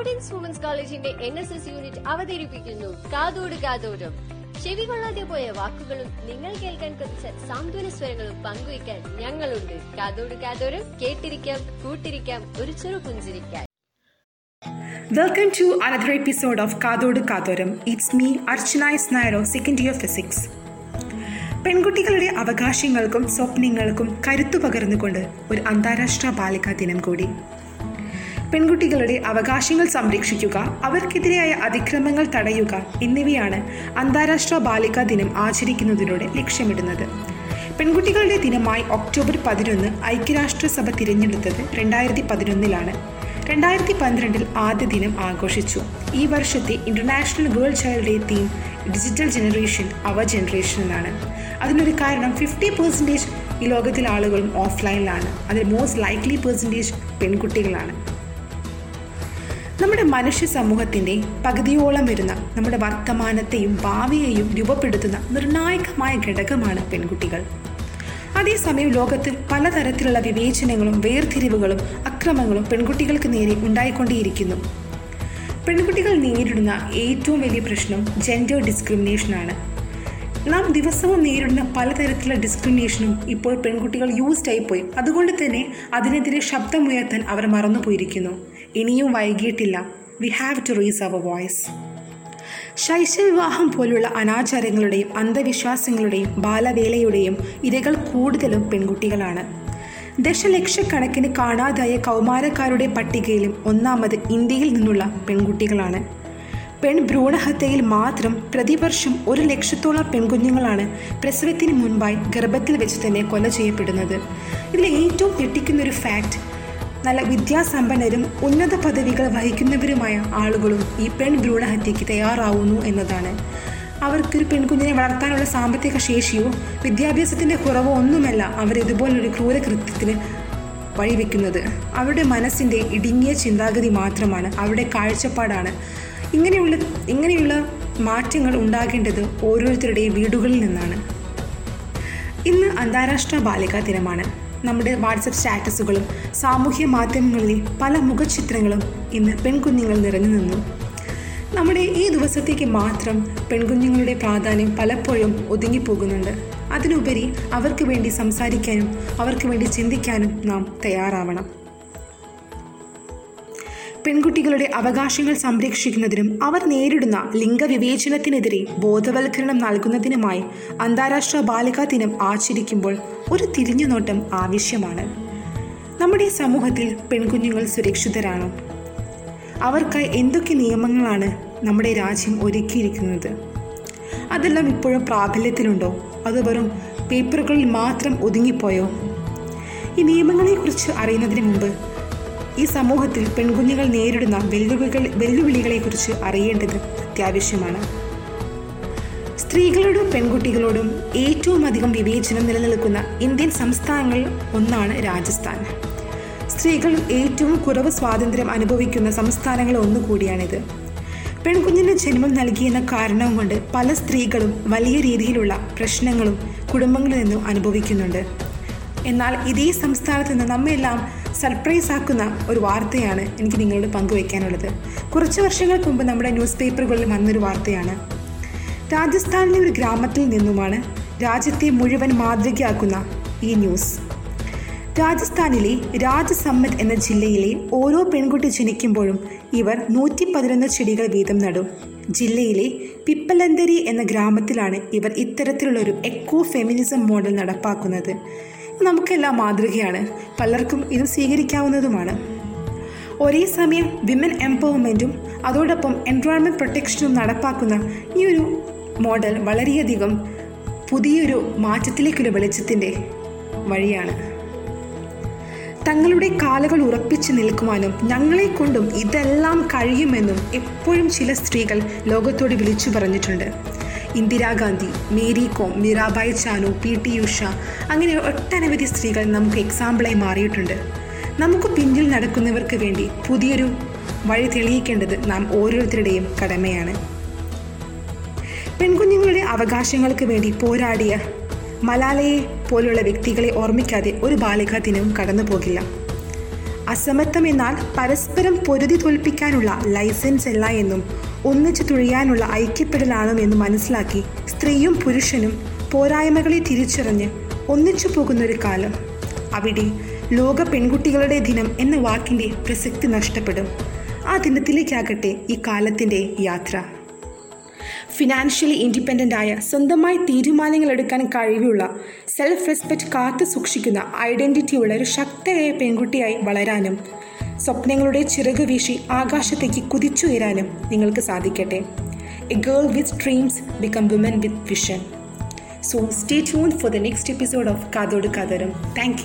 പ്രൗഡൻസ് women's കോളേജിന്റെ N S S unit അവതരിപ്പിക്കുന്നു. കാതോട് കാതോടും ചെവി കൊള്ളാതെ പോയ വാക്കുകളും നിങ്ങൾ കേൾക്കാൻ കൊതിച്ച സാന്ത്വന സ്വരങ്ങളും പങ്കുവയ്ക്കാൻ ഞങ്ങളുണ്ട്. കാതോട് കാതോരം കേട്ടിരിക്കാം കൂട്ടിരിക്കാം ഒരു ചെറു പുഞ്ചിരിക്കാൻ. ടു അനദർ എപ്പിസോഡ് ഓഫ് കാതോട് കാതോരം. ഇറ്റ്സ് മീ അർച്ചന Archana നായരോ സെക്കൻഡ് ഇയർ ഫിസിക്സ് പെൺകുട്ടികളുടെ അവകാശങ്ങൾക്കും സ്വപ്നങ്ങൾക്കും കരുത്തു പകർന്നുകൊണ്ട് ഒരു അന്താരാഷ്ട്ര ബാലികാ ദിനം കൂടി. പെൺകുട്ടികളുടെ അവകാശങ്ങൾ സംരക്ഷിക്കുക അവർക്കെതിരെയായ അതിക്രമങ്ങൾ തടയുക എന്നിവയാണ് അന്താരാഷ്ട്ര ബാലികാ ദിനം ആചരിക്കുന്നതിലൂടെ ലക്ഷ്യമിടുന്നത്. പെൺകുട്ടികളുടെ ദിനമായി ഒക്ടോബർ പതിനൊന്ന് ഐക്യരാഷ്ട്രസഭ തിരഞ്ഞെടുത്തത് രണ്ടായിരത്തി പതിനൊന്നിലാണ് രണ്ടായിരത്തി പന്ത്രണ്ടിൽ ആദ്യ ദിനം ആഘോഷിച്ചു. ഈ വർഷത്തെ international girl child day theme digital generation our generation എന്നാണ്. അതിനൊരു കാരണം ഫിഫ്റ്റി പെർസെന്റേജ് ഈ ലോകത്തിലെ ആളുകളും ഓഫ്ലൈനിലാണ്. അതിൽ മോസ്റ്റ് ലൈക്ലി പെർസെന്റേജ് പെൺകുട്ടികളാണ്. നമ്മുടെ മനുഷ്യ സമൂഹത്തിന്റെ പകുതിയോളം വരുന്ന നമ്മുടെ വർത്തമാനത്തെയും ഭാവിയെയും രൂപപ്പെടുത്തുന്ന നിർണായകമായ ഘടകമാണ് പെൺകുട്ടികൾ. അതേസമയം ലോകത്തിൽ പലതരത്തിലുള്ള വിവേചനങ്ങളും വേർതിരിവുകളും അക്രമങ്ങളും പെൺകുട്ടികൾക്ക് നേരെ ഉണ്ടായിക്കൊണ്ടേയിരിക്കുന്നു. പെൺകുട്ടികൾ നേരിടുന്ന ഏറ്റവും വലിയ പ്രശ്നം ജെൻഡർ ഡിസ്ക്രിമിനേഷനാണ് നാം ദിവസവും നേരിടുന്ന പലതരത്തിലുള്ള ഡിസ്ക്രിമിനേഷനും ഇപ്പോൾ പെൺകുട്ടികൾ യൂസ്ഡ് ആയിപ്പോയി. അതുകൊണ്ട് തന്നെ അതിനെതിരെ ശബ്ദമുയർത്താൻ അവർ മറന്നുപോയിരിക്കുന്നു ഇനിയും വൈകിയിട്ടില്ല we have to raise our voice ശൈശവിവാഹം പോലുള്ള അനാചാരങ്ങളുടെയും അന്ധവിശ്വാസങ്ങളുടെയും ബാലവേലയുടെയും ഇരകൾ കൂടുതലും പെൺകുട്ടികളാണ്. ദശലക്ഷക്കണക്കിന് കാണാതായ കൗമാരക്കാരുടെ പട്ടികയിലും ഒന്നാമത് ഇന്ത്യയിൽ നിന്നുള്ള പെൺകുട്ടികളാണ്. പെൺ ഭ്രൂണഹത്യയിൽ മാത്രം പ്രതിവർഷം ഒരു ലക്ഷത്തോളം പെൺകുഞ്ഞുങ്ങളാണ് പ്രസവത്തിന് മുൻപായി ഗർഭത്തിൽ വെച്ച് തന്നെ കൊല ചെയ്യപ്പെടുന്നത്. ഇതിൽ ഏറ്റവും ഞെട്ടിക്കുന്ന ഒരു ഫാക്ട് നല്ല വിദ്യാസമ്പന്നരും ഉന്നത പദവികൾ വഹിക്കുന്നവരുമായ ആളുകളും ഈ പെൺ ഭ്രൂണഹത്യയ്ക്ക് തയ്യാറാവുന്നു എന്നതാണ്. അവർക്കൊരു പെൺകുഞ്ഞിനെ വളർത്താനുള്ള സാമ്പത്തിക ശേഷിയോ വിദ്യാഭ്യാസത്തിന്റെ കുറവോ ഒന്നുമല്ല അവർ ഇതുപോലൊരു ക്രൂരകൃത്യത്തിന് വഴിവെക്കുന്നത്. അവരുടെ മനസ്സിന്റെ ഇടുങ്ങിയ ചിന്താഗതി മാത്രമാണ് അവരുടെ കാഴ്ചപ്പാടാണ് ഇങ്ങനെയുള്ള ഇങ്ങനെയുള്ള മാറ്റങ്ങൾ ഉണ്ടാകേണ്ടത് ഓരോരുത്തരുടെയും വീടുകളിൽ നിന്നാണ്. ഇന്ന് അന്താരാഷ്ട്ര ബാലികാ ദിനമാണ്. നമ്മുടെ വാട്സപ്പ് സ്റ്റാറ്റസുകളും സാമൂഹ്യ മാധ്യമങ്ങളിലെ പല മുഖചിത്രങ്ങളും ഇന്ന് പെൺകുഞ്ഞുങ്ങൾ നിറഞ്ഞു നിന്നു. നമ്മുടെ ഈ ദിവസത്തേക്ക് മാത്രം പെൺകുഞ്ഞുങ്ങളുടെ പ്രാധാന്യം പലപ്പോഴും ഒതുങ്ങിപ്പോകുന്നുണ്ട്. അതിനുപരി അവർക്ക് വേണ്ടി സംസാരിക്കാനും അവർക്ക് വേണ്ടി ചിന്തിക്കാനും നാം തയ്യാറാവണം. പെൺകുട്ടികളുടെ അവകാശങ്ങൾ സംരക്ഷിക്കുന്നതിനും അവർ നേരിടുന്ന ലിംഗവിവേചനത്തിനെതിരെ ബോധവൽക്കരണം നൽകുന്നതിനുമായി അന്താരാഷ്ട്ര ബാലികാ ദിനം ആചരിക്കുമ്പോൾ ഒരു തിരിഞ്ഞുനോട്ടം ആവശ്യമാണ്. നമ്മുടെ സമൂഹത്തിൽ പെൺകുഞ്ഞുങ്ങൾ സുരക്ഷിതരാണോ? അവർക്കായി എന്തൊക്കെ നിയമങ്ങളാണ് നമ്മുടെ രാജ്യം ഒരുക്കിയിരിക്കുന്നത്? അതെല്ലാം ഇപ്പോഴും പ്രാബല്യത്തിലുണ്ടോ? അത് വെറും പേപ്പറുകളിൽ മാത്രം ഒതുങ്ങിപ്പോയോ? ഈ നിയമങ്ങളെക്കുറിച്ച് അറിയുന്നതിന് മുമ്പ് ഈ സമൂഹത്തിൽ പെൺകുഞ്ഞുങ്ങൾ നേരിടുന്ന വെല്ലുവിളികൾ വെല്ലുവിളികളെക്കുറിച്ച് അറിയേണ്ടത് അത്യാവശ്യമാണ്. സ്ത്രീകളോടും പെൺകുട്ടികളോടും ഏറ്റവും അധികം വിവേചനം നിലനിൽക്കുന്ന ഇന്ത്യൻ സംസ്ഥാനങ്ങൾ ഒന്നാണ് രാജസ്ഥാൻ. സ്ത്രീകൾ ഏറ്റവും കുറവ് സ്വാതന്ത്ര്യം അനുഭവിക്കുന്ന സംസ്ഥാനങ്ങൾ ഒന്നുകൂടിയാണിത് പെൺകുഞ്ഞിന് ജന്മം നൽകിയെന്ന കാരണവും കൊണ്ട് പല സ്ത്രീകളും വലിയ രീതിയിലുള്ള പ്രശ്നങ്ങളും കുടുംബങ്ങളിൽ നിന്നും അനുഭവിക്കുന്നുണ്ട്. എന്നാൽ ഇതേ സംസ്ഥാനത്ത് നിന്ന് നമ്മെല്ലാം സർപ്രൈസ് ആക്കുന്ന ഒരു വാർത്തയാണ് എനിക്ക് നിങ്ങളോട് പങ്കുവയ്ക്കാനുള്ളത്. കുറച്ച് വർഷങ്ങൾക്ക് മുമ്പ് നമ്മുടെ ന്യൂസ് പേപ്പറുകളിൽ വന്നൊരു വാർത്തയാണ്. രാജസ്ഥാനിലെ ഒരു ഗ്രാമത്തിൽ നിന്നുമാണ് രാജ്യത്തെ മുഴുവൻ മാതൃകയാക്കുന്ന ഈ ന്യൂസ്. രാജസ്ഥാനിലെ രാജസമ്മത് എന്ന ജില്ലയിലെ ഓരോ പെൺകുട്ടി ജനിക്കുമ്പോഴും ഇവർ നൂറ്റി പതിനൊന്ന് ചെടികൾ വീതം നടും. ജില്ലയിലെ പിപ്പലന്തരി എന്ന ഗ്രാമത്തിലാണ് ഇവർ ഇത്തരത്തിലുള്ള ഒരു എക്കോ ഫെമിനിസം മോഡൽ നടപ്പാക്കുന്നത്. നമുക്കെല്ലാം മാതൃകയാണ്. പലർക്കും ഇത് സ്വീകരിക്കാവുന്നതുമാണ്. ഒരേ സമയം വിമൻ എംപവർമെന്റും അതോടൊപ്പം എൻവയോൺമെന്റ് പ്രൊട്ടക്ഷനും നടപ്പാക്കുന്ന ഈ ഒരു മോഡൽ വളരെയധികം പുതിയൊരു മാറ്റത്തിലേക്കൊരു വെളിച്ചത്തിന്റെ വഴിയാണ്. തങ്ങളുടെ കാലുകൾ ഉറപ്പിച്ചു നിൽക്കുവാനും ഞങ്ങളെ കൊണ്ടും ഇതെല്ലാം കഴിയുമെന്നും എപ്പോഴും ചില സ്ത്രീകൾ ലോകത്തോട് വിളിച്ചു പറഞ്ഞിട്ടുണ്ട്. ഇന്ദിരാഗാന്ധി മേരി കോം മീരാബായ് ചാനു പി ടി ഉഷ അങ്ങനെ ഒട്ടനവധി സ്ത്രീകൾ നമുക്ക് എക്സാമ്പിളായി മാറിയിട്ടുണ്ട്. നമുക്ക് പിന്നിൽ നടക്കുന്നവർക്ക് വേണ്ടി പുതിയൊരു വഴി തെളിയിക്കേണ്ടത് നാം ഓരോരുത്തരുടെയും കടമയാണ്. പെൺകുഞ്ഞുങ്ങളുടെ അവകാശങ്ങൾക്ക് വേണ്ടി പോരാടിയ മലാലയെ പോലുള്ള വ്യക്തികളെ ഓർമ്മിക്കാതെ ഒരു ബാലികാ ദിനവും കടന്നു പോകില്ല അസമത്വം എന്നാൽ പരസ്പരം പൊരുതി തോൽപ്പിക്കാനുള്ള ലൈസൻസ് അല്ല എന്നും ഒന്നിച്ചു തുഴിയാനുള്ള ഐക്യപ്പെടലാണും എന്ന് മനസ്സിലാക്കി സ്ത്രീയും പുരുഷനും പോരായ്മകളെ തിരിച്ചറിഞ്ഞ് ഒന്നിച്ചു പോകുന്നൊരു കാലം. അവിടെ ലോക പെൺകുട്ടികളുടെ ദിനം എന്ന വാക്കിന്റെ പ്രസക്തി നഷ്ടപ്പെടും. ആ ദിനത്തിലേക്കാകട്ടെ ഈ കാലത്തിന്റെ യാത്ര. ഫിനാൻഷ്യലി ഇൻഡിപെൻഡന്റ് ആയ സ്വന്തമായി തീരുമാനങ്ങൾ എടുക്കാൻ കഴിവുള്ള സെൽഫ് റെസ്പെക്റ്റ് കാത്തു സൂക്ഷിക്കുന്ന ഐഡന്റിറ്റിയുള്ള ഒരു ശക്തയായ പെൺകുട്ടിയായി വളരാനും സ്വപ്നങ്ങളുടെ ചിറക് വീശി ആകാശത്തേക്ക് കുതിച്ചുയരാനും നിങ്ങൾക്ക് സാധിക്കട്ടെ. A girl with dreams become woman with vision so stay tune for the next episode of കാതോട് കാതോരം. താങ്ക്